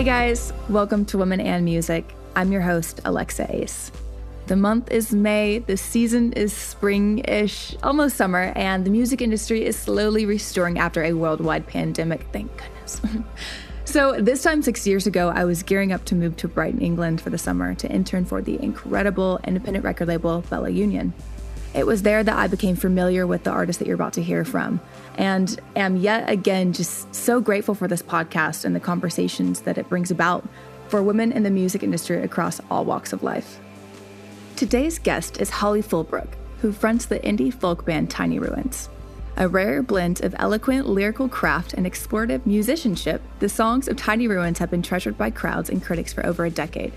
Hey guys, welcome to Women and Music. I'm your host, Alexa Ace. The month is May, the season is spring ish, almost summer, and the music industry is slowly restoring after a worldwide pandemic, thank goodness. so, this time six years ago, I was gearing up to move to Brighton, England for the summer to intern for the incredible independent record label Bella Union. It was there that I became familiar with the artist that you're about to hear from, and am yet again just so grateful for this podcast and the conversations that it brings about for women in the music industry across all walks of life. Today's guest is Hollie Fullbrook, who fronts the indie folk band Tiny Ruins. A rare blend of eloquent lyrical craft and explorative musicianship, the songs of Tiny Ruins have been treasured by crowds and critics for over a decade.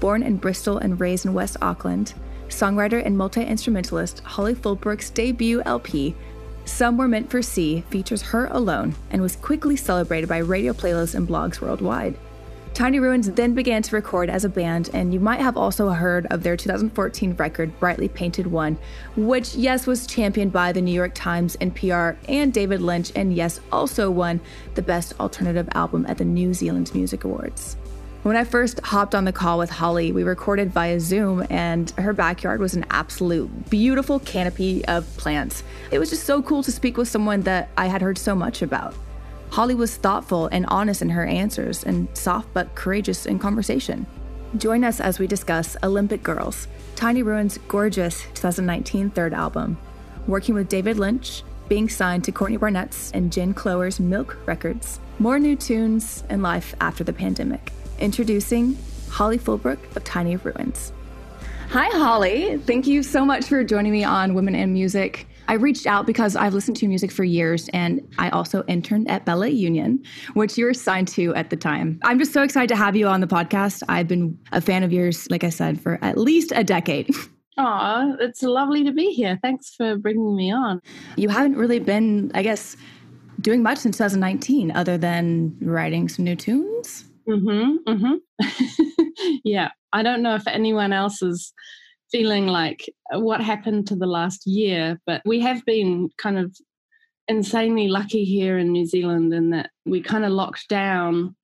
Born in Bristol and raised in West Auckland, songwriter and multi instrumentalist Hollie Fullbrook's debut LP, Some Were Meant for Sea features her alone and was quickly celebrated by radio playlists and blogs worldwide. Tiny Ruins then began to record as a band, and you might have also heard of their 2014 record, Brightly Painted One, which, yes, was championed by the New York Times, NPR, and David Lynch, and yes, also won the Best Alternative Album at the New Zealand Music Awards. When I first hopped on the call with Hollie, we recorded via Zoom, and her backyard was an absolute beautiful canopy of plants. It was just so cool to speak with someone that I had heard so much about. Hollie was thoughtful and honest in her answers, and soft but courageous in conversation. Join us as we discuss Olympic Girls, Tiny Ruins' gorgeous 2019 third album, working with David Lynch, being signed to Courtney Barnett's and Jen Cloher's Milk Records, more new tunes, and life after the pandemic. Introducing Hollie Fullbrook of Tiny Ruins. Hi, Hollie. Thank you so much for joining me on Women in Music. I reached out because I've listened to music for years and I also interned at Bella Union, which you were signed to at the time. I'm just so excited to have you on the podcast. I've been a fan of yours, like I said, for at least a decade. Oh, it's lovely to be here. Thanks for bringing me on. You haven't really been, I guess, doing much since 2019 other than writing some new tunes. Mm-hmm. Mm-hmm. yeah. I don't know if anyone else is feeling like uh, what happened to the last year, but we have been kind of insanely lucky here in New Zealand in that we kind of locked down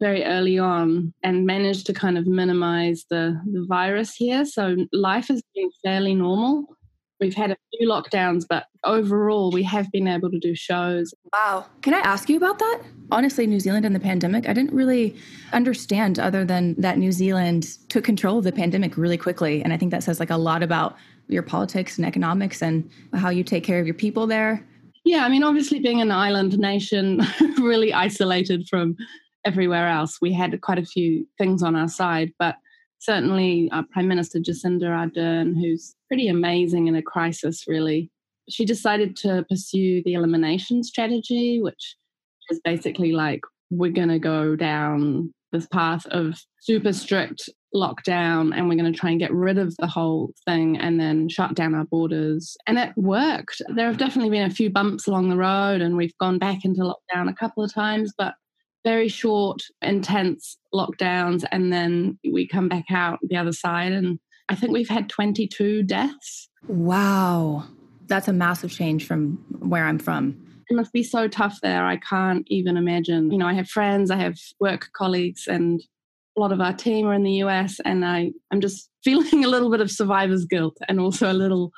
very early on and managed to kind of minimize the, the virus here. So life has been fairly normal. We've had a few lockdowns, but overall, we have been able to do shows. Wow. Can I ask you about that? Honestly, New Zealand and the pandemic, I didn't really understand other than that New Zealand took control of the pandemic really quickly. And I think that says like a lot about your politics and economics and how you take care of your people there. Yeah, I mean, obviously, being an island nation, really isolated from everywhere else, we had quite a few things on our side. But certainly our Prime Minister Jacinda Ardern, who's pretty amazing in a crisis, really, she decided to pursue the elimination strategy, which is basically like we're going to go down this path of super strict lockdown and we're going to try and get rid of the whole thing and then shut down our borders. And it worked. There have definitely been a few bumps along the road and we've gone back into lockdown a couple of times, but very short, intense lockdowns, and then we come back out the other side. And I think we've had 22 deaths. Wow. That's a massive change from where I'm from. It must be so tough there. I can't even imagine. You know, I have friends, I have work colleagues, and a lot of our team are in the US, and I, I'm just feeling a little bit of survivor's guilt and also a little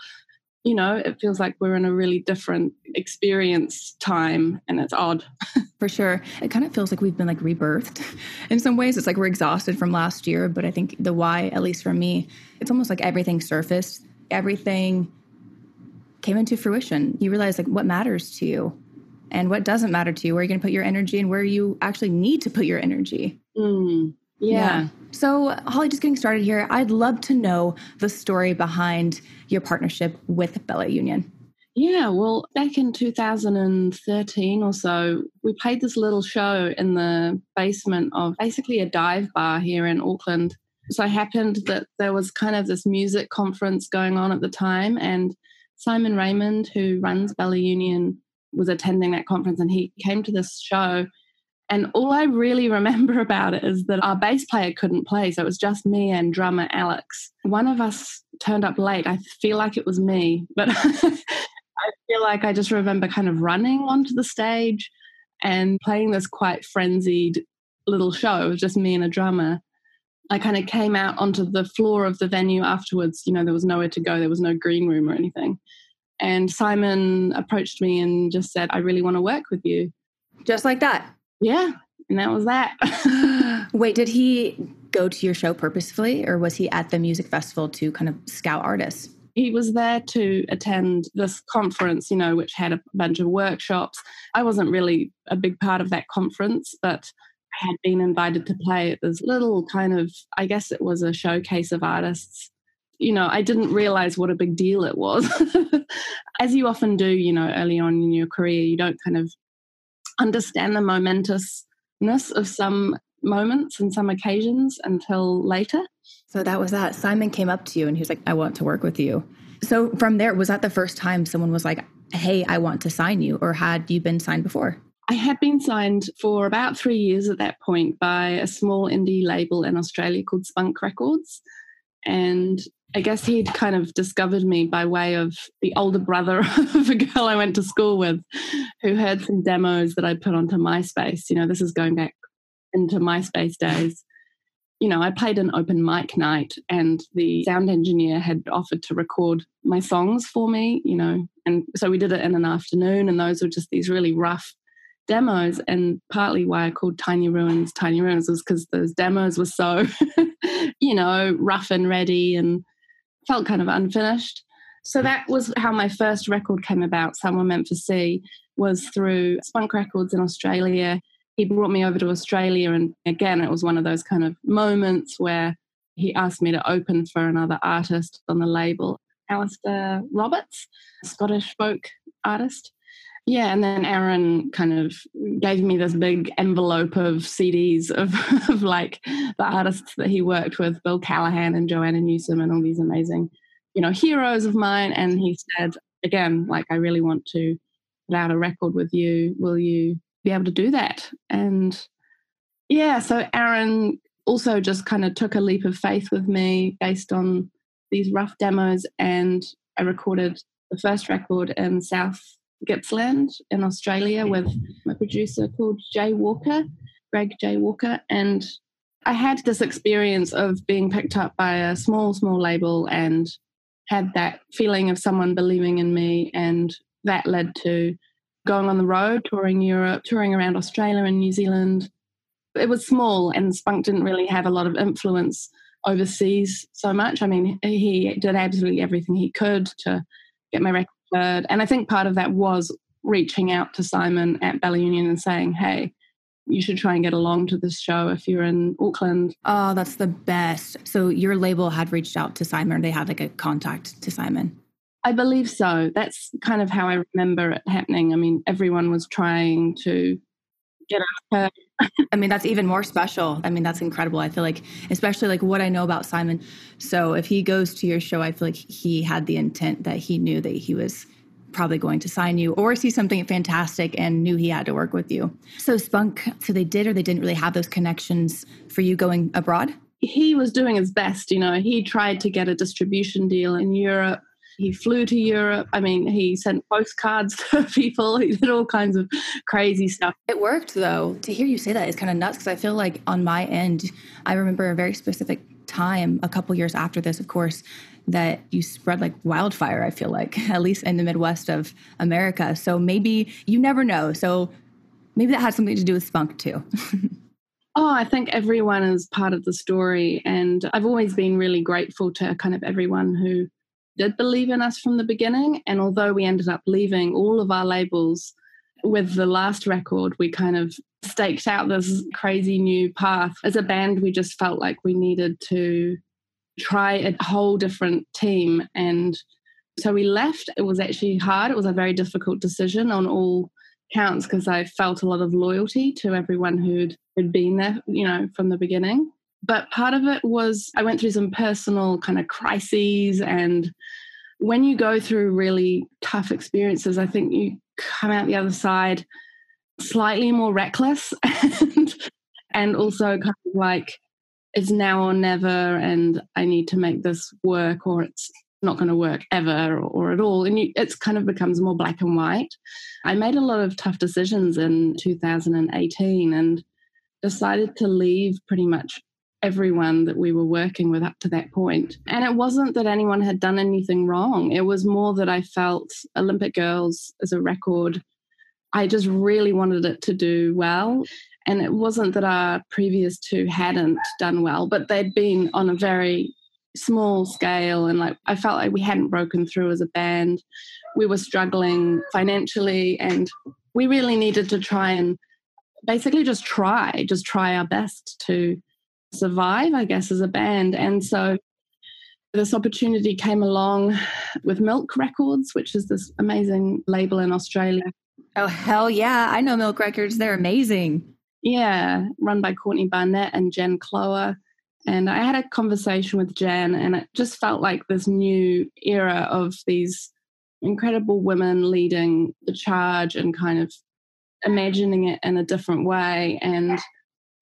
you know, it feels like we're in a really different experience time and it's odd. For sure. It kind of feels like we've been like rebirthed in some ways. It's like we're exhausted from last year, but I think the why, at least for me, it's almost like everything surfaced, everything came into fruition. You realize like what matters to you and what doesn't matter to you, where you're going to put your energy and where you actually need to put your energy. Mm. Yeah. yeah. So, Hollie, just getting started here, I'd love to know the story behind your partnership with Bella Union. Yeah, well, back in 2013 or so, we played this little show in the basement of basically a dive bar here in Auckland. So it happened that there was kind of this music conference going on at the time, and Simon Raymonde, who runs Bella Union, was attending that conference and he came to this show and all I really remember about it is that our bass player couldn't play. So it was just me and drummer Alex. One of us turned up late. I feel like it was me, but I feel like I just remember kind of running onto the stage and playing this quite frenzied little show. It was just me and a drummer. I kind of came out onto the floor of the venue afterwards. You know, there was nowhere to go, there was no green room or anything. And Simon approached me and just said, I really want to work with you. Just like that. Yeah. And that was that. Wait, did he go to your show purposefully or was he at the music festival to kind of scout artists? He was there to attend this conference, you know, which had a bunch of workshops. I wasn't really a big part of that conference, but I had been invited to play at this little kind of, I guess it was a showcase of artists. You know, I didn't realize what a big deal it was. As you often do, you know, early on in your career, you don't kind of understand the momentousness of some moments and some occasions until later. So that was that. Simon came up to you and he was like, I want to work with you. So from there, was that the first time someone was like, Hey, I want to sign you? Or had you been signed before? I had been signed for about three years at that point by a small indie label in Australia called Spunk Records. And I guess he'd kind of discovered me by way of the older brother of a girl I went to school with who heard some demos that I put onto MySpace. You know, this is going back into MySpace days. You know, I played an open mic night and the sound engineer had offered to record my songs for me, you know, and so we did it in an afternoon and those were just these really rough demos and partly why I called Tiny Ruins Tiny Ruins was because those demos were so, you know, rough and ready and felt kind of unfinished. So that was how my first record came about, Some Were Meant for Sea, was through Spunk Records in Australia. He brought me over to Australia and again it was one of those kind of moments where he asked me to open for another artist on the label, Alasdair Roberts, Scottish folk artist. Yeah, and then Aaron kind of gave me this big envelope of CDs of, of like the artists that he worked with, Bill Callahan and Joanna Newsom, and all these amazing, you know, heroes of mine. And he said, again, like, I really want to put out a record with you. Will you be able to do that? And yeah, so Aaron also just kind of took a leap of faith with me based on these rough demos, and I recorded the first record in South Gippsland in Australia mm. with my producer called Jay Walker, Greg Jay Walker. And I had this experience of being picked up by a small, small label and had that feeling of someone believing in me. And that led to going on the road, touring Europe, touring around Australia and New Zealand. It was small, and Spunk didn't really have a lot of influence overseas so much. I mean, he did absolutely everything he could to get my record and I think part of that was reaching out to Simon at Bella Union and saying, hey, you should try and get along to this show if you're in Auckland. Oh, that's the best. So your label had reached out to Simon, they had like a contact to Simon? I believe so. That's kind of how I remember it happening. I mean, everyone was trying to get her. I mean, that's even more special. I mean, that's incredible. I feel like, especially like what I know about Simon. So if he goes to your show, I feel like he had the intent that he knew that he was probably going to sign you or see something fantastic and knew he had to work with you. So Spunk, so they did or they didn't really have those connections for you going abroad? He was doing his best, you know. He tried to get a distribution deal in Europe he flew to Europe. I mean, he sent postcards to people. He did all kinds of crazy stuff. It worked, though. To hear you say that is kind of nuts because I feel like on my end, I remember a very specific time, a couple years after this, of course, that you spread like wildfire, I feel like, at least in the Midwest of America. So maybe you never know. So maybe that had something to do with spunk too. Oh, I think everyone is part of the story. And I've always been really grateful to kind of everyone who did believe in us from the beginning. And although we ended up leaving all of our labels with the last record, we kind of staked out this crazy new path. As a band, we just felt like we needed to try a whole different team. And so we left. It was actually hard. It was a very difficult decision on all counts because I felt a lot of loyalty to everyone who'd, who'd been there, you know, from the beginning. But part of it was I went through some personal kind of crises. And when you go through really tough experiences, I think you come out the other side slightly more reckless and, and also kind of like, it's now or never, and I need to make this work, or it's not going to work ever or, or at all. And you, it's kind of becomes more black and white. I made a lot of tough decisions in 2018, and decided to leave pretty much everyone that we were working with up to that point. And it wasn't that anyone had done anything wrong, it was more that I felt Olympic Girls as a record, I just really wanted it to do well. And it wasn't that our previous two hadn't done well, but they'd been on a very small scale. And like, I felt like we hadn't broken through as a band. We were struggling financially, and we really needed to try and basically just try, just try our best to survive, I guess, as a band. And so this opportunity came along with Milk Records, which is this amazing label in Australia. Oh, hell yeah. I know Milk Records. They're amazing. Yeah, run by Courtney Barnett and Jen Cloher. And I had a conversation with Jen, and it just felt like this new era of these incredible women leading the charge and kind of imagining it in a different way. And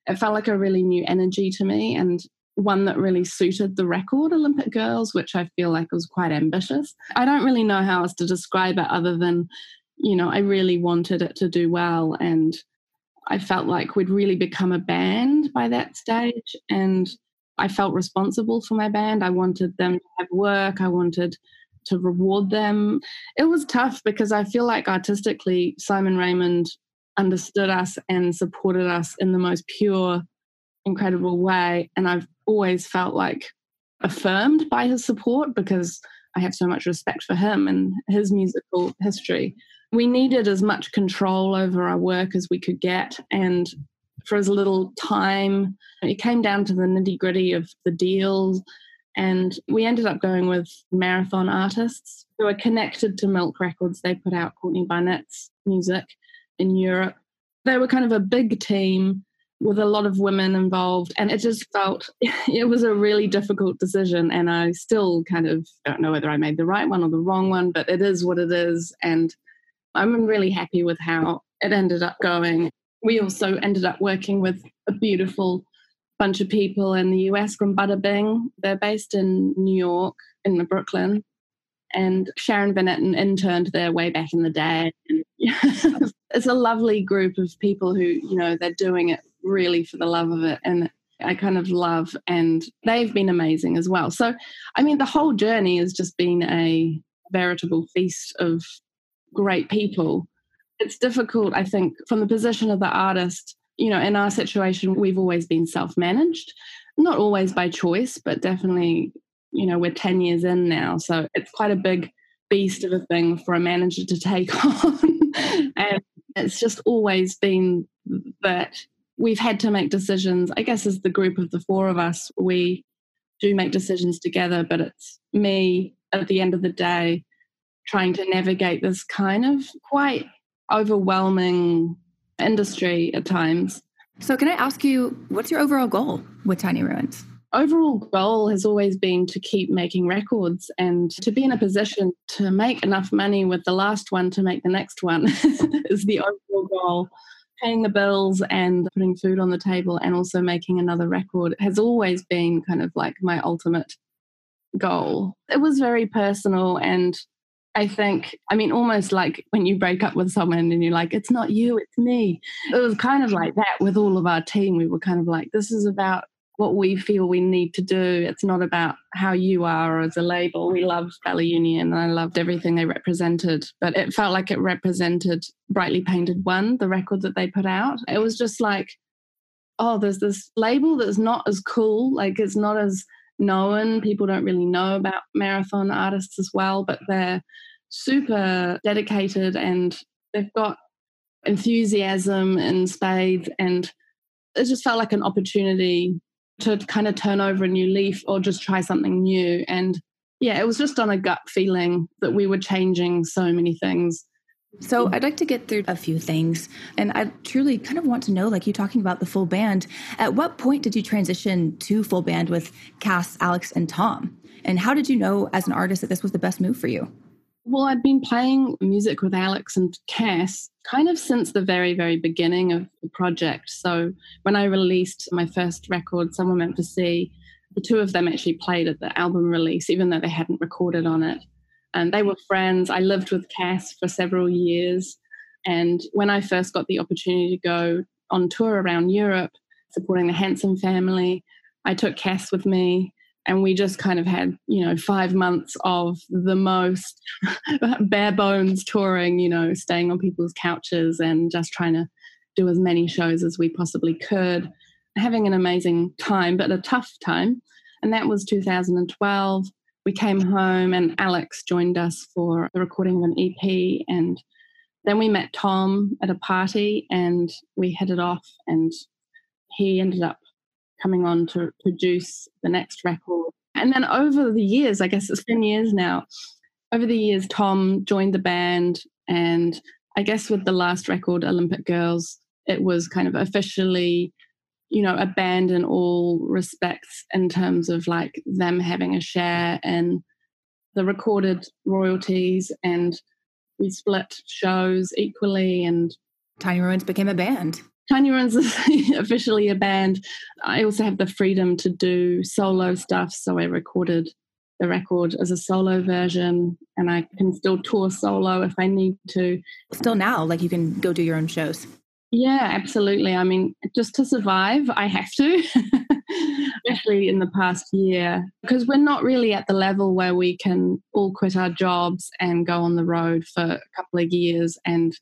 it felt like a really new energy to me and one that really suited the record Olympic Girls, which I feel like was quite ambitious. I don't really know how else to describe it other than, you know, I really wanted it to do well. And I felt like we'd really become a band by that stage. And I felt responsible for my band. I wanted them to have work. I wanted to reward them. It was tough because I feel like artistically, Simon Raymonde understood us and supported us in the most pure, incredible way. And I've always felt like affirmed by his support because I have so much respect for him and his musical history. We needed as much control over our work as we could get. And for as little time, it came down to the nitty gritty of the deals. And we ended up going with marathon artists who are connected to Milk Records. They put out Courtney Barnett's music in Europe. They were kind of a big team with a lot of women involved, and it just felt it was a really difficult decision. And I still kind of don't know whether I made the right one or the wrong one, but it is what it is. And I'm really happy with how it ended up going. We also ended up working with a beautiful bunch of people in the US from Ba Da Bing. They're based in New York, in Brooklyn. And Sharon Van Etten interned there way back in the day. And it's a lovely group of people who, you know, they're doing it really for the love of it. And I kind of love, and they've been amazing as well. So, I mean, the whole journey has just been a veritable feast of great people. It's difficult, I think, from the position of the artist. You know, in our situation, we've always been self managed, not always by choice, but definitely, you know, we're 10 years in now. So it's quite a big beast of a thing for a manager to take on. and it's just always been that we've had to make decisions. I guess, as the group of the four of us, we do make decisions together, but it's me at the end of the day trying to navigate this kind of quite overwhelming industry at times. So, can I ask you, what's your overall goal with Tiny Ruins? Overall goal has always been to keep making records and to be in a position to make enough money with the last one to make the next one is the overall goal paying the bills and putting food on the table and also making another record has always been kind of like my ultimate goal it was very personal and I think, I mean, almost like when you break up with someone and you're like, it's not you, it's me. It was kind of like that with all of our team. We were kind of like, this is about what we feel we need to do. It's not about how you are as a label. We love Bella Union and I loved everything they represented, but it felt like it represented Brightly Painted One, the record that they put out. It was just like, oh, there's this label that's not as cool, like it's not as known. People don't really know about marathon artists as well, but they're super dedicated and they've got enthusiasm and spades and it just felt like an opportunity to kind of turn over a new leaf or just try something new. And yeah, it was just on a gut feeling that we were changing so many things. So I'd like to get through a few things. And I truly kind of want to know, like you talking about the full band, at what point did you transition to full band with Cass, Alex, and Tom? And how did you know as an artist that this was the best move for you? Well, I'd been playing music with Alex and Cass kind of since the very, very beginning of the project. So when I released my first record, Someone Meant to See, the two of them actually played at the album release, even though they hadn't recorded on it. And they were friends. I lived with Cass for several years. And when I first got the opportunity to go on tour around Europe, supporting the Handsome Family. I took Cass with me and we just kind of had you know five months of the most bare bones touring you know staying on people's couches and just trying to do as many shows as we possibly could having an amazing time but a tough time. And that was 2012 we came home and alex joined us for the recording of an ep and then we met tom at a party and we hit it off and he ended up coming on to produce the next record. And then over the years, I guess it's been years now, over the years, Tom joined the band. And I guess with the last record, Olympic Girls, it was kind of officially, you know, a band in all respects in terms of like them having a share in the recorded royalties and we split shows equally and Tiny Ruins became a band. Tiny Ruins is officially a band. I also have the freedom to do solo stuff, so I recorded the record as a solo version and I can still tour solo if I need to. Still now, like you can go do your own shows. Yeah, absolutely. I mean, just to survive, I have to, especially in the past year, because we're not really at the level where we can all quit our jobs and go on the road for a couple of years and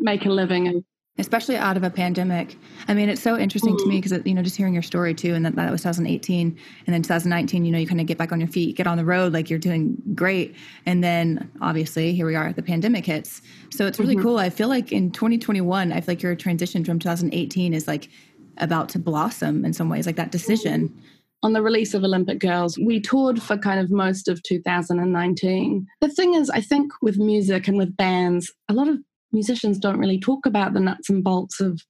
make a living and especially out of a pandemic. I mean, it's so interesting to me because mm. you know, just hearing your story too, and that, that was 2018, and then 2019, you know, you kind of get back on your feet, get on the road, like you're doing great, and then obviously here we are, the pandemic hits. So it's really mm-hmm. cool. I feel like in 2021, I feel like your transition from 2018 is like about to blossom in some ways, like that decision. On the release of Olympic Girls, we toured for kind of most of 2019. The thing is, I think with music and with bands, a lot of musicians don't really talk about the nuts and bolts of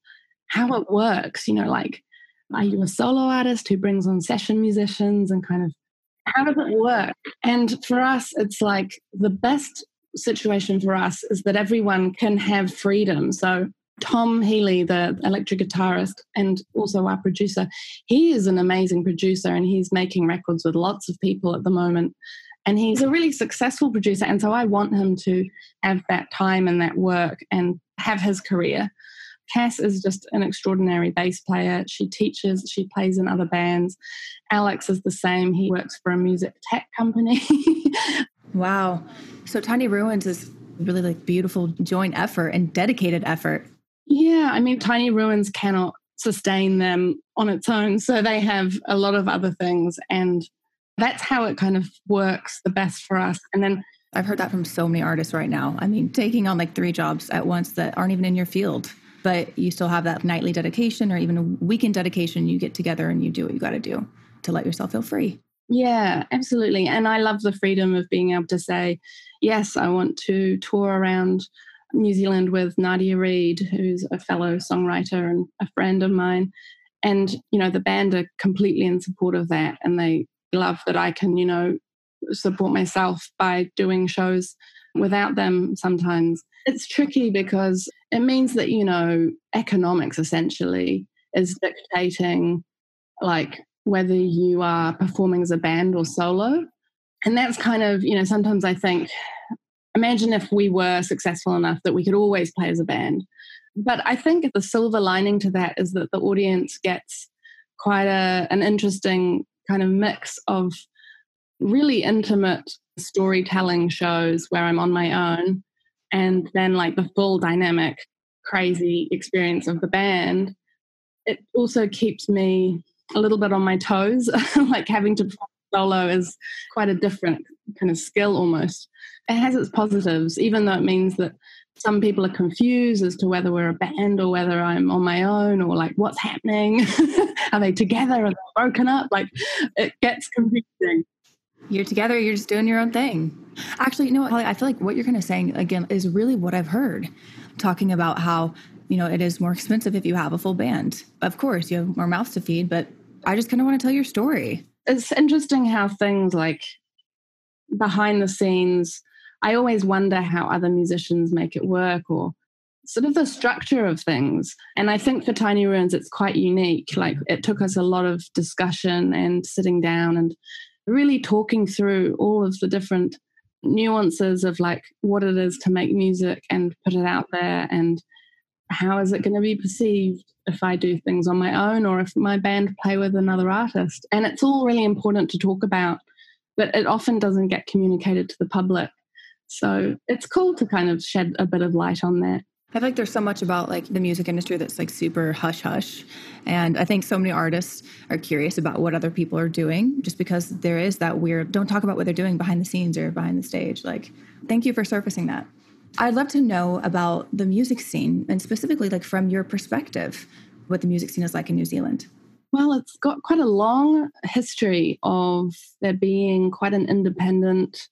how it works. You know, like, are you a solo artist who brings on session musicians and kind of how does it work? And for us, it's like the best situation for us is that everyone can have freedom. So Tom Healy, the electric guitarist and also our producer, he is an amazing producer and he's making records with lots of people at the moment. And he's a really successful producer. And so I want him to have that time and that work and have his career. Cass is just an extraordinary bass player. She teaches, she plays in other bands. Alex is the same. He works for a music tech company. wow. So Tiny Ruins is really like beautiful joint effort and dedicated effort. Yeah, I mean Tiny Ruins cannot sustain them on its own. So they have a lot of other things and that's how it kind of works the best for us. And then I've heard that from so many artists right now. I mean, taking on like three jobs at once that aren't even in your field, but you still have that nightly dedication or even a weekend dedication. You get together and you do what you got to do to let yourself feel free. Yeah, absolutely. And I love the freedom of being able to say, yes, I want to tour around New Zealand with Nadia Reid, who's a fellow songwriter and a friend of mine. And, you know, the band are completely in support of that. And they love that I can, you know, support myself by doing shows without them sometimes. It's tricky because it means that, you know, economics essentially is dictating like whether you are performing as a band or solo. And that's kind of, you know, sometimes I think, imagine if we were successful enough that we could always play as a band. But I think the silver lining to that is that the audience gets quite a, an interesting kind of mix of really intimate storytelling shows where I'm on my own and then like the full dynamic crazy experience of the band it also keeps me a little bit on my toes like having to solo is quite a different kind of skill almost it has its positives even though it means that some people are confused as to whether we're a band or whether I'm on my own or like what's happening. are they together? Are they broken up? Like it gets confusing. You're together, you're just doing your own thing. Actually, you know what, Hollie, I feel like what you're kind of saying again is really what I've heard talking about how, you know, it is more expensive if you have a full band. Of course, you have more mouths to feed, but I just kind of want to tell your story. It's interesting how things like behind the scenes I always wonder how other musicians make it work or sort of the structure of things. And I think for Tiny Ruins, it's quite unique. Like it took us a lot of discussion and sitting down and really talking through all of the different nuances of like what it is to make music and put it out there and how is it going to be perceived if I do things on my own or if my band play with another artist? And it's all really important to talk about, but it often doesn't get communicated to the public. So it's cool to kind of shed a bit of light on that. I feel like there's so much about like the music industry that's like super hush hush. And I think so many artists are curious about what other people are doing just because there is that weird don't talk about what they're doing behind the scenes or behind the stage. Like, thank you for surfacing that. I'd love to know about the music scene and specifically like from your perspective, what the music scene is like in New Zealand. Well, it's got quite a long history of there being quite an independent,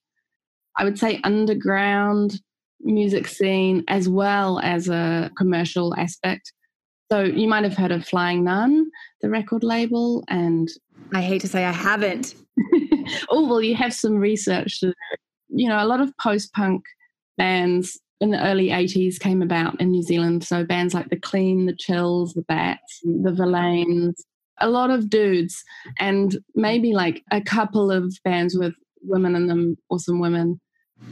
I would say underground music scene as well as a commercial aspect. So you might have heard of Flying Nun, the record label, and I hate to say I haven't. oh well, you have some research. You know, a lot of post-punk bands in the early 80s came about in New Zealand. So bands like The Clean, The Chills, The Bats, The Verlaines, a lot of dudes, and maybe like a couple of bands with women in them or some women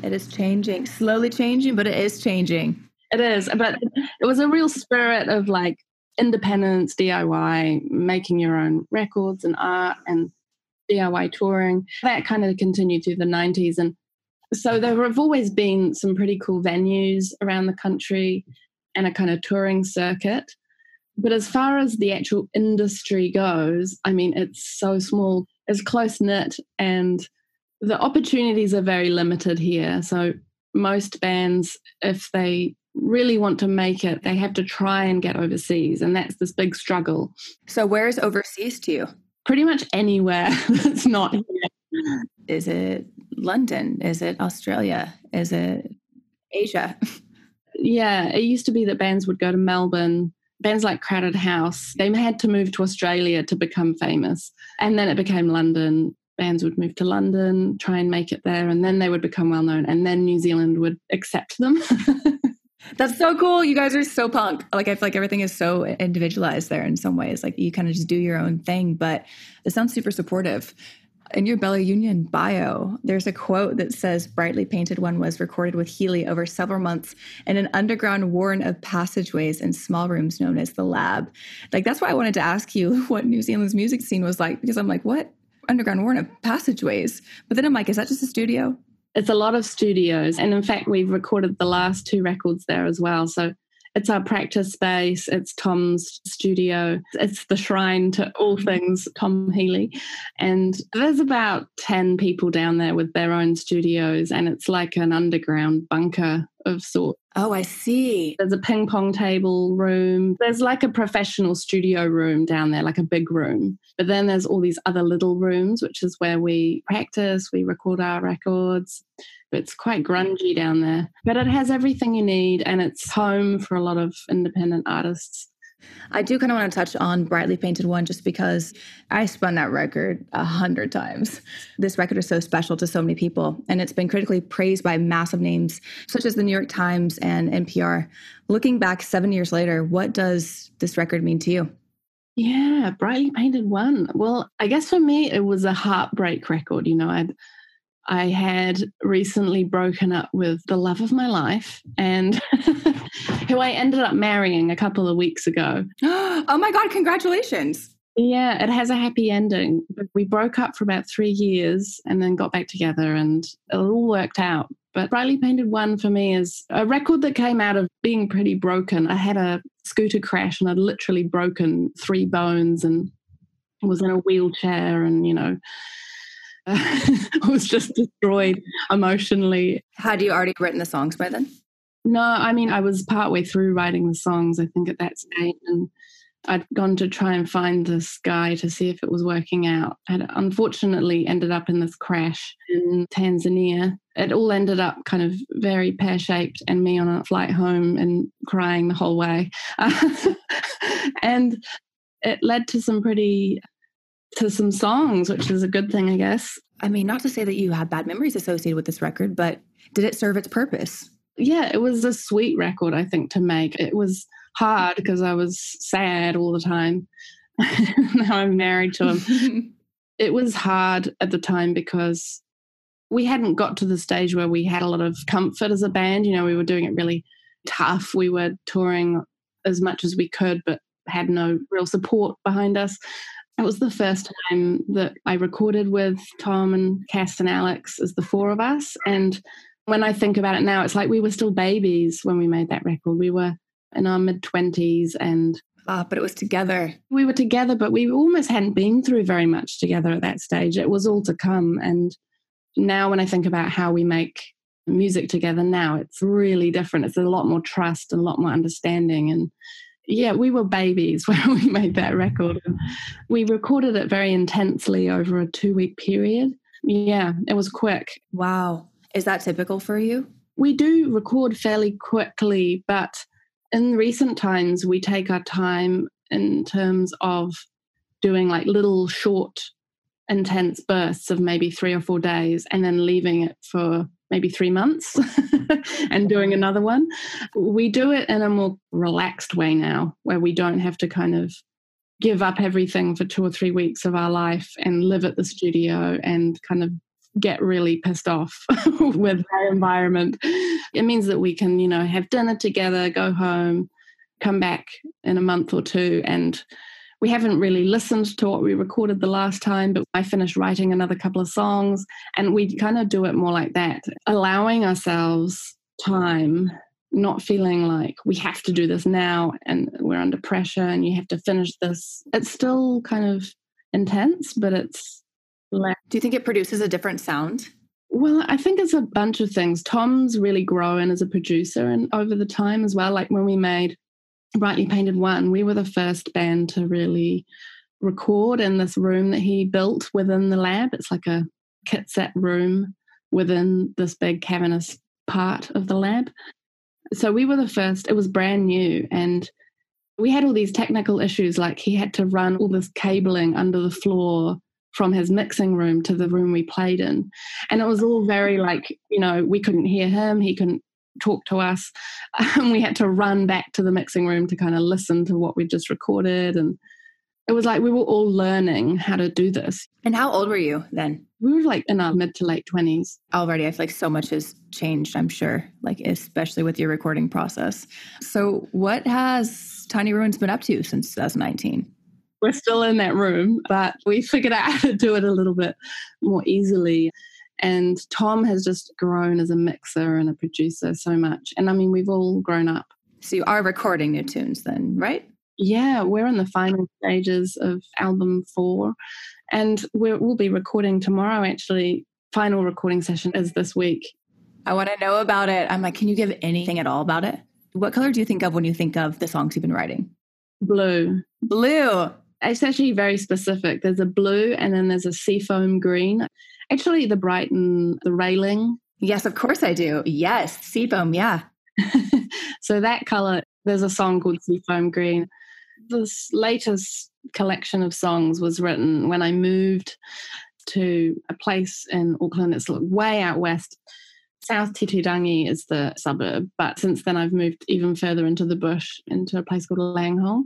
it is changing, slowly changing, but it is changing. It is, but it was a real spirit of like independence, DIY, making your own records and art and DIY touring. That kind of continued through the 90s. And so there have always been some pretty cool venues around the country and a kind of touring circuit. But as far as the actual industry goes, I mean, it's so small, it's close knit, and the opportunities are very limited here. So most bands, if they really want to make it, they have to try and get overseas, and that's this big struggle. So where is overseas to you? Pretty much anywhere that's not here. Is it London? Is it Australia? Is it Asia? Yeah, it used to be that bands would go to Melbourne bands like Crowded House, they had to move to Australia to become famous. And then it became London bands would move to London, try and make it there, and then they would become well known, and then New Zealand would accept them. That's so cool. You guys are so punk. Like I feel like everything is so individualized there in some ways. Like you kind of just do your own thing, but it sounds super supportive. In your Bella Union bio, there's a quote that says Brightly Painted One was recorded with Healy over several months in an underground warren of passageways and small rooms known as the lab. Like that's why I wanted to ask you what New Zealand's music scene was like because I'm like, what underground warren of passageways. But then I'm like, is that just a studio? It's a lot of studios. And in fact, we've recorded the last two records there as well. So it's our practice space, it's Tom's studio, it's the shrine to all mm-hmm. things Tom Healy. And there's about 10 people down there with their own studios, and it's like an underground bunker of sorts. Oh, I see. There's a ping pong table room. There's like a professional studio room down there, like a big room. But then there's all these other little rooms, which is where we practice, we record our records. It's quite grungy down there, but it has everything you need and it's home for a lot of independent artists. I do kind of want to touch on Brightly Painted One just because I spun that record a hundred times. This record is so special to so many people, and it's been critically praised by massive names such as the New York Times and NPR. Looking back seven years later, what does this record mean to you? Yeah, Brightly Painted One. Well, I guess for me, it was a heartbreak record. You know, I'd I had recently broken up with the love of my life and who I ended up marrying a couple of weeks ago. oh my God, congratulations. Yeah, it has a happy ending. We broke up for about three years and then got back together and it all worked out. But Brightly Painted One for me is a record that came out of being pretty broken. I had a scooter crash and I'd literally broken three bones and was in a wheelchair and, you know, was just destroyed emotionally. Had you already written the songs by then? No, I mean, I was partway through writing the songs, I think, at that stage. And I'd gone to try and find this guy to see if it was working out. I unfortunately ended up in this crash in Tanzania. It all ended up kind of very pear shaped, and me on a flight home and crying the whole way. and it led to some pretty to some songs, which is a good thing, I guess. I mean, not to say that you have bad memories associated with this record, but did it serve its purpose? Yeah, it was a sweet record, I think, to make. It was hard because I was sad all the time. now I'm married to him. it was hard at the time because we hadn't got to the stage where we had a lot of comfort as a band. You know, we were doing it really tough. We were touring as much as we could, but had no real support behind us. It was the first time that I recorded with Tom and Cass and Alex as the four of us. And when I think about it now, it's like we were still babies when we made that record. We were in our mid 20s and Ah, but it was together. We were together, but we almost hadn't been through very much together at that stage. It was all to come. And now, when I think about how we make music together now, it's really different. It's a lot more trust and a lot more understanding. And yeah, we were babies when we made that record. We recorded it very intensely over a two week period. Yeah, it was quick. Wow. Is that typical for you? We do record fairly quickly, but in recent times, we take our time in terms of doing like little short, intense bursts of maybe three or four days and then leaving it for maybe three months and doing another one. We do it in a more relaxed way now, where we don't have to kind of give up everything for two or three weeks of our life and live at the studio and kind of get really pissed off with our environment. It means that we can, you know, have dinner together, go home, come back in a month or two and we haven't really listened to what we recorded the last time, but I finished writing another couple of songs and we kind of do it more like that, allowing ourselves time, not feeling like we have to do this now and we're under pressure and you have to finish this. It's still kind of intense, but it's less. Do you think it produces a different sound? Well, I think it's a bunch of things. Tom's really grown as a producer and over the time as well. Like when we made Brightly Painted One, we were the first band to really record in this room that he built within the lab. It's like a kit set room within this big cavernous part of the lab. So we were the first, it was brand new. And we had all these technical issues, like he had to run all this cabling under the floor from his mixing room to the room we played in. And it was all very like, you know, we couldn't hear him, he couldn't talk to us. And um, we had to run back to the mixing room to kind of listen to what we just recorded. And it was like we were all learning how to do this. And how old were you then? We were like in our mid to late 20s. Already, I feel like so much has changed, I'm sure, like especially with your recording process. So, what has Tiny Ruins been up to since 2019? We're still in that room, but we figured out how to do it a little bit more easily. And Tom has just grown as a mixer and a producer so much. And I mean, we've all grown up. So you are recording new tunes then, right? Yeah, we're in the final stages of album four. And we will be recording tomorrow, actually. Final recording session is this week. I want to know about it. I'm like, can you give anything at all about it? What color do you think of when you think of the songs you've been writing? Blue. Blue. It's actually very specific. There's a blue and then there's a seafoam green. Actually, the Brighton, the railing. Yes, of course I do. Yes, seafoam, yeah. so that color, there's a song called Seafoam Green. This latest collection of songs was written when I moved to a place in Auckland. It's way out west. South Titirangi is the suburb, but since then I've moved even further into the bush, into a place called Laingholm.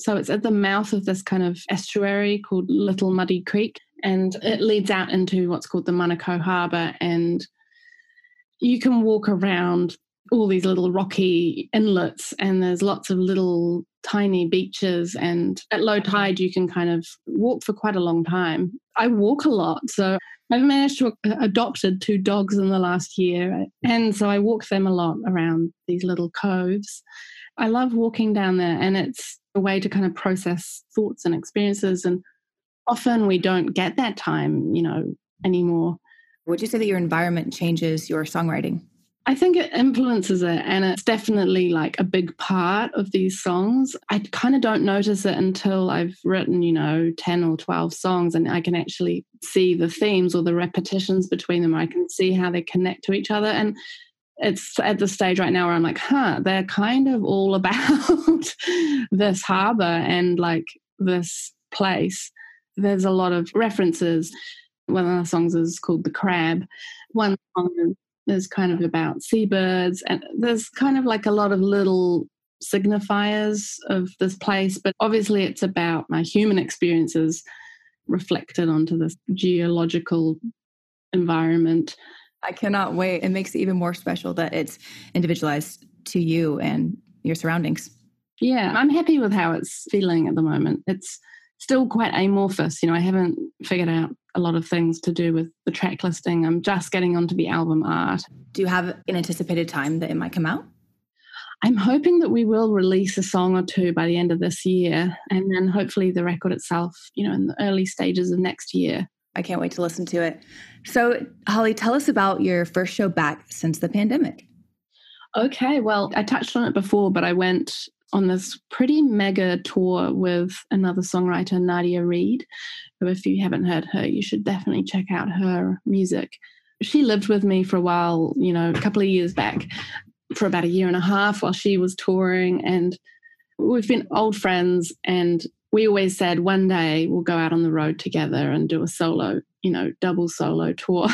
So it's at the mouth of this kind of estuary called Little Muddy Creek, and it leads out into what's called the Manukau Harbour. And you can walk around all these little rocky inlets, and there's lots of little tiny beaches. And at low tide, you can kind of walk for quite a long time. I walk a lot, so I've managed to adopted two dogs in the last year, and so I walk them a lot around these little coves. I love walking down there, and it's a way to kind of process thoughts and experiences. And often we don't get that time, you know, anymore. Would you say that your environment changes your songwriting? I think it influences it, and it's definitely like a big part of these songs. I kind of don't notice it until I've written, you know, 10 or 12 songs, and I can actually see the themes or the repetitions between them. I can see how they connect to each other. And it's at the stage right now where I'm like, huh, they're kind of all about this harbor and like this place. There's a lot of references. One of the songs is called The Crab. One song is kind of about seabirds, and there's kind of like a lot of little signifiers of this place, but obviously it's about my human experiences reflected onto this geological environment I cannot wait. It makes it even more special that it's individualized to you and your surroundings. Yeah, I'm happy with how it's feeling at the moment. It's still quite amorphous. You know, I haven't figured out a lot of things to do with the track listing. I'm just getting onto the album art. Do you have an anticipated time that it might come out? I'm hoping that we will release a song or two by the end of this year, and then hopefully the record itself, you know, in the early stages of next year. I can't wait to listen to it. So, Hollie, tell us about your first show back since the pandemic. Okay, well, I touched on it before, but I went on this pretty mega tour with another songwriter, Nadia Reid, who, if you haven't heard her, you should definitely check out her music. She lived with me for a while, you know, a couple of years back, for about a year and a half while she was touring. And we've been old friends. And we always said one day we'll go out on the road together and do a solo, you know, double solo tour.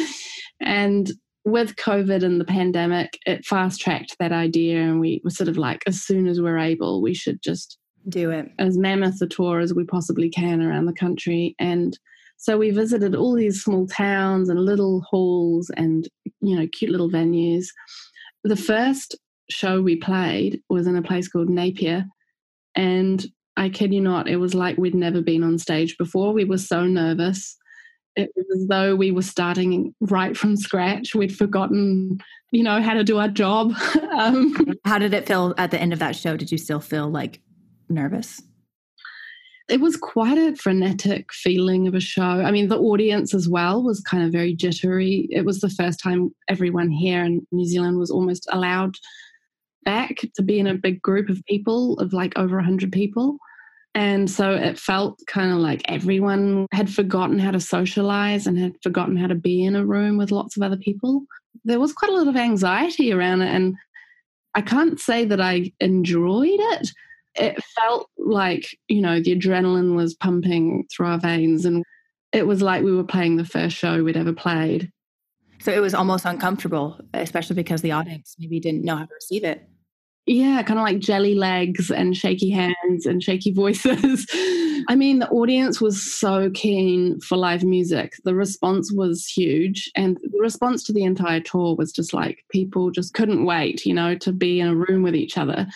and with COVID and the pandemic, it fast tracked that idea. And we were sort of like, as soon as we're able, we should just do it as mammoth a tour as we possibly can around the country. And so we visited all these small towns and little halls and, you know, cute little venues. The first show we played was in a place called Napier. And I kid you not, it was like we'd never been on stage before. We were so nervous. It was as though we were starting right from scratch. We'd forgotten, you know, how to do our job. um, how did it feel at the end of that show? Did you still feel like nervous? It was quite a frenetic feeling of a show. I mean, the audience as well was kind of very jittery. It was the first time everyone here in New Zealand was almost allowed back to be in a big group of people, of like over 100 people. And so it felt kind of like everyone had forgotten how to socialize and had forgotten how to be in a room with lots of other people. There was quite a lot of anxiety around it. And I can't say that I enjoyed it. It felt like, you know, the adrenaline was pumping through our veins. And it was like we were playing the first show we'd ever played. So it was almost uncomfortable, especially because the audience maybe didn't know how to receive it yeah, kind of like jelly legs and shaky mm. hands and shaky voices. I mean, the audience was so keen for live music. The response was huge. And the response to the entire tour was just like people just couldn't wait, you know, to be in a room with each other.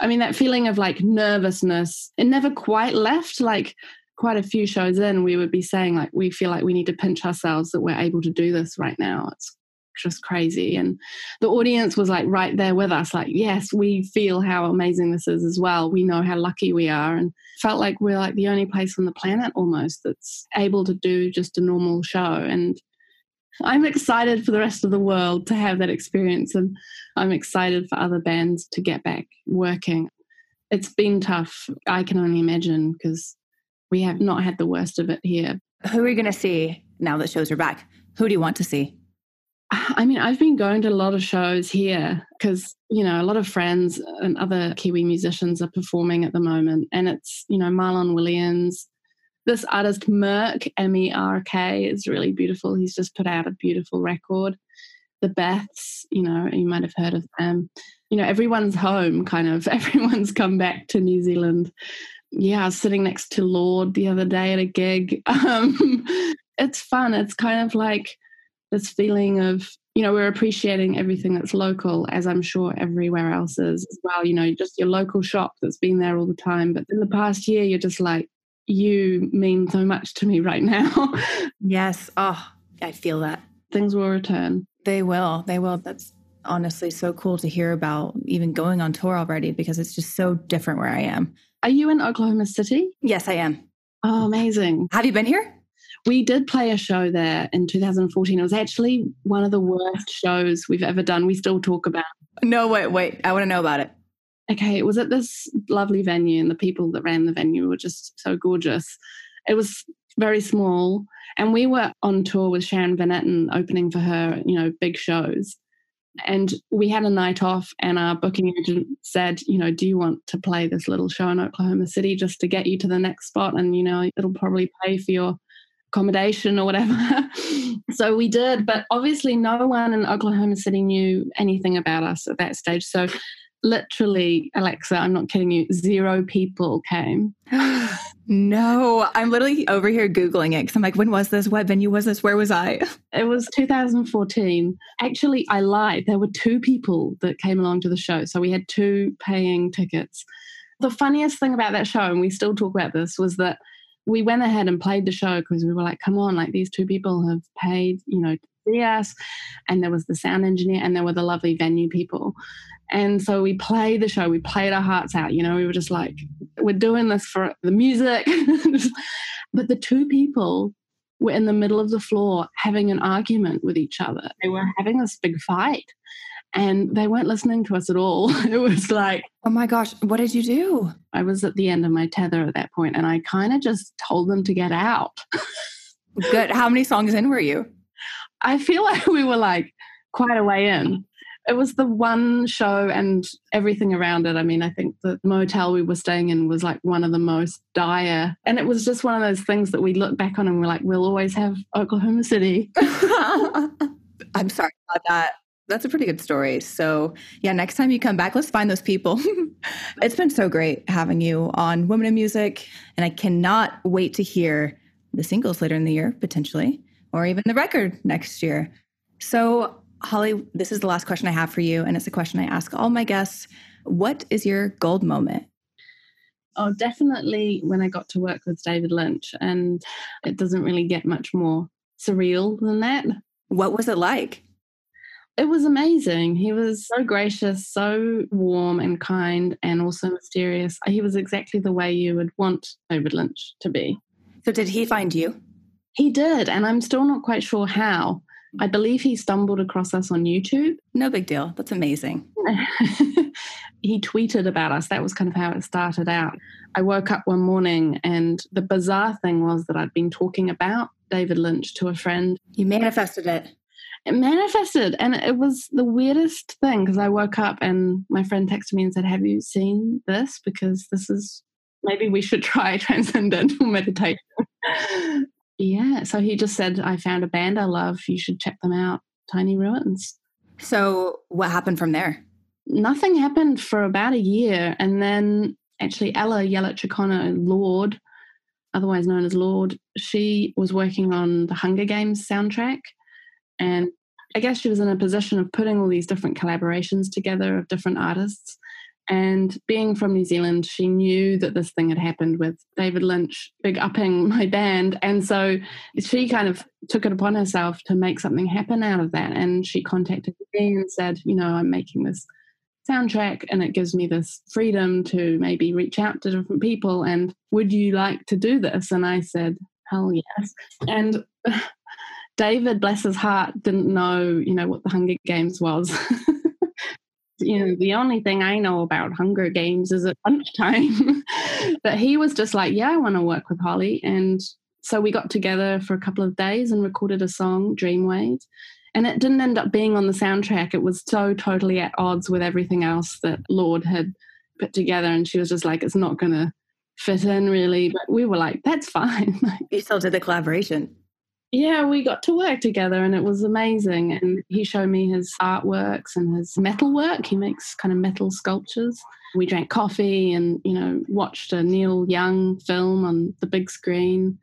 I mean, that feeling of like nervousness, it never quite left. Like, quite a few shows in, we would be saying, like, we feel like we need to pinch ourselves that we're able to do this right now. It's just crazy. And the audience was like right there with us, like, yes, we feel how amazing this is as well. We know how lucky we are. And felt like we're like the only place on the planet almost that's able to do just a normal show. And I'm excited for the rest of the world to have that experience. And I'm excited for other bands to get back working. It's been tough. I can only imagine because we have not had the worst of it here. Who are you going to see now that shows are back? Who do you want to see? I mean, I've been going to a lot of shows here because, you know, a lot of friends and other Kiwi musicians are performing at the moment. And it's, you know, Marlon Williams. This artist, Merk, M E R K, is really beautiful. He's just put out a beautiful record. The Beths, you know, you might have heard of them. You know, everyone's home, kind of. Everyone's come back to New Zealand. Yeah, I was sitting next to Lorde the other day at a gig. Um, it's fun. It's kind of like, this feeling of you know we're appreciating everything that's local as i'm sure everywhere else is as well you know just your local shop that's been there all the time but in the past year you're just like you mean so much to me right now. Yes. Oh i feel that. Things will return. They will. They will. That's honestly so cool to hear about even going on tour already because it's just so different where i am. Are you in oklahoma city? Yes i am. Oh amazing. Have you been here we did play a show there in 2014. It was actually one of the worst shows we've ever done. We still talk about. No, wait, wait. I want to know about it. Okay, it was at this lovely venue, and the people that ran the venue were just so gorgeous. It was very small, and we were on tour with Sharon Van Etten opening for her, you know, big shows. And we had a night off, and our booking agent said, you know, do you want to play this little show in Oklahoma City just to get you to the next spot? And, you know, it'll probably pay for your accommodation or whatever. so we did, but obviously no one in Oklahoma City knew anything about us at that stage. So literally, Alexa, I'm not kidding you, zero people came. no, I'm literally over here Googling it because I'm like, when was this? What venue was this? Where was I? It was 2014. Actually, I lied. There were two people that came along to the show. So we had two paying tickets. The funniest thing about that show, and we still talk about this, was that we went ahead and played the show because we were like, come on, like these two people have paid, you know, to see us. And there was the sound engineer and there were the lovely venue people. And so we played the show, we played our hearts out. You know, we were just like, we're doing this for the music. but the two people were in the middle of the floor having an argument with each other. They were having this big fight and they weren't listening to us at all. It was like, oh my gosh, what did you do? I was at the end of my tether at that point and I kind of just told them to get out. Good. How many songs in were you? I feel like we were like quite a way in it was the one show and everything around it. I mean, I think the motel we were staying in was like one of the most dire. And it was just one of those things that we look back on and we're like, we'll always have Oklahoma City. I'm sorry about that. That's a pretty good story. So, yeah, next time you come back, let's find those people. it's been so great having you on Women in Music. And I cannot wait to hear the singles later in the year, potentially, or even the record next year. So, Hollie, this is the last question I have for you, and it's a question I ask all my guests. What is your gold moment? Oh, definitely when I got to work with David Lynch, and it doesn't really get much more surreal than that. What was it like? It was amazing. He was so gracious, so warm and kind, and also mysterious. Uh, he was exactly the way you would want David Lynch to be. So, did he find you? He did, and I'm still not quite sure how. I believe he stumbled across us on YouTube. No big deal. That's amazing. he tweeted about us. That was kind of how it started out. I woke up one morning and the bizarre thing was that I'd been talking about David Lynch to a friend. You manifested it. It manifested. And it was the weirdest thing because I woke up and my friend texted me and said, Have you seen this? Because this is maybe we should try transcendental meditation. Yeah. So he just said, I found a band I love. You should check them out. Tiny Ruins. So what happened from there? Nothing happened for about a year. And then actually, Ella Yelich-O'Connor Lorde, otherwise known as Lorde, she was working on the Hunger Games soundtrack. And I guess she was in a position of putting all these different collaborations together of different artists. And being from New Zealand, she knew that this thing had happened with David Lynch big upping my band. And so she kind of took it upon herself to make something happen out of that. And she contacted me and said, You know, I'm making this soundtrack and it gives me this freedom to maybe reach out to different people. And would you like to do this? And I said, Hell yes. And David, bless his heart, didn't know, you know, what the Hunger Games was. you know, the only thing I know about Hunger Games is at lunchtime. but he was just like, yeah, I want to work with Hollie. And so we got together for a couple of days and recorded a song, Dreamwave. And it didn't end up being on the soundtrack. It was so totally at odds with everything else that Lorde had put together. And she was just like, it's not going to fit in really. But we were like, that's fine. you still did the collaboration yeah, we got to work together and it was amazing. And he showed me his artworks and his metal work. He makes kind of metal sculptures. We drank coffee and, you know, watched a Neil Young film on the big screen.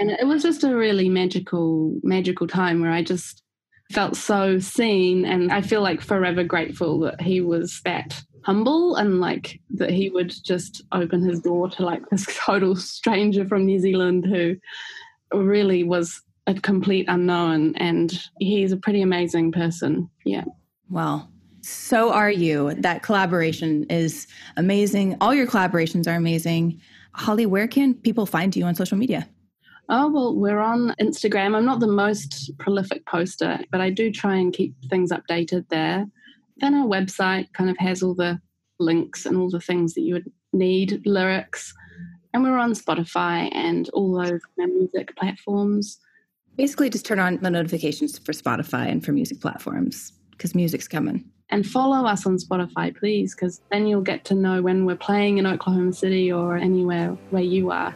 And it was just a really magical, magical time where I just felt so seen. And I feel like forever grateful that he was that humble and like that he would just open his door to like this total stranger from New Zealand who really was a complete unknown and he's a pretty amazing person yeah well so are you that collaboration is amazing all your collaborations are amazing hollie where can people find you on social media Oh, well, we're on Instagram. I'm not the most prolific poster, but I do try and keep things updated there. Then our website kind of has all the links and all the things that you would need, lyrics. And we're on Spotify and all those music platforms. Basically, just turn on the notifications for Spotify and for music platforms because music's coming. And follow us on Spotify, please, because then you'll get to know when we're playing in Oklahoma City or anywhere where you are.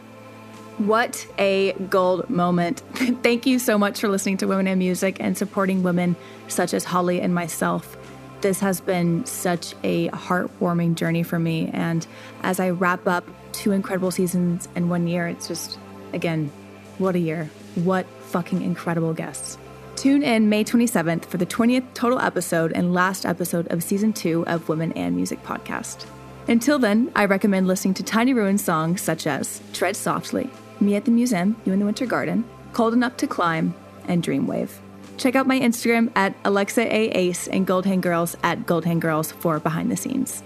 What a gold moment. Thank you so much for listening to Women in Music and supporting women such as Hollie and myself. This has been such a heartwarming journey for me. And as I wrap up two incredible seasons in one year, it's just, again, what a year. What fucking incredible guests. Tune in May 27th for the 20th total episode and last episode of season two of Women and Music podcast. Until then, I recommend listening to Tiny Ruin songs such as Tread Softly, Me at the Museum, You in the Winter Garden, Cold Enough to Climb, and Dreamwave. Check out my Instagram at Alexa A. Ace and Goldhand Girls at Goldhand Girls for behind the scenes.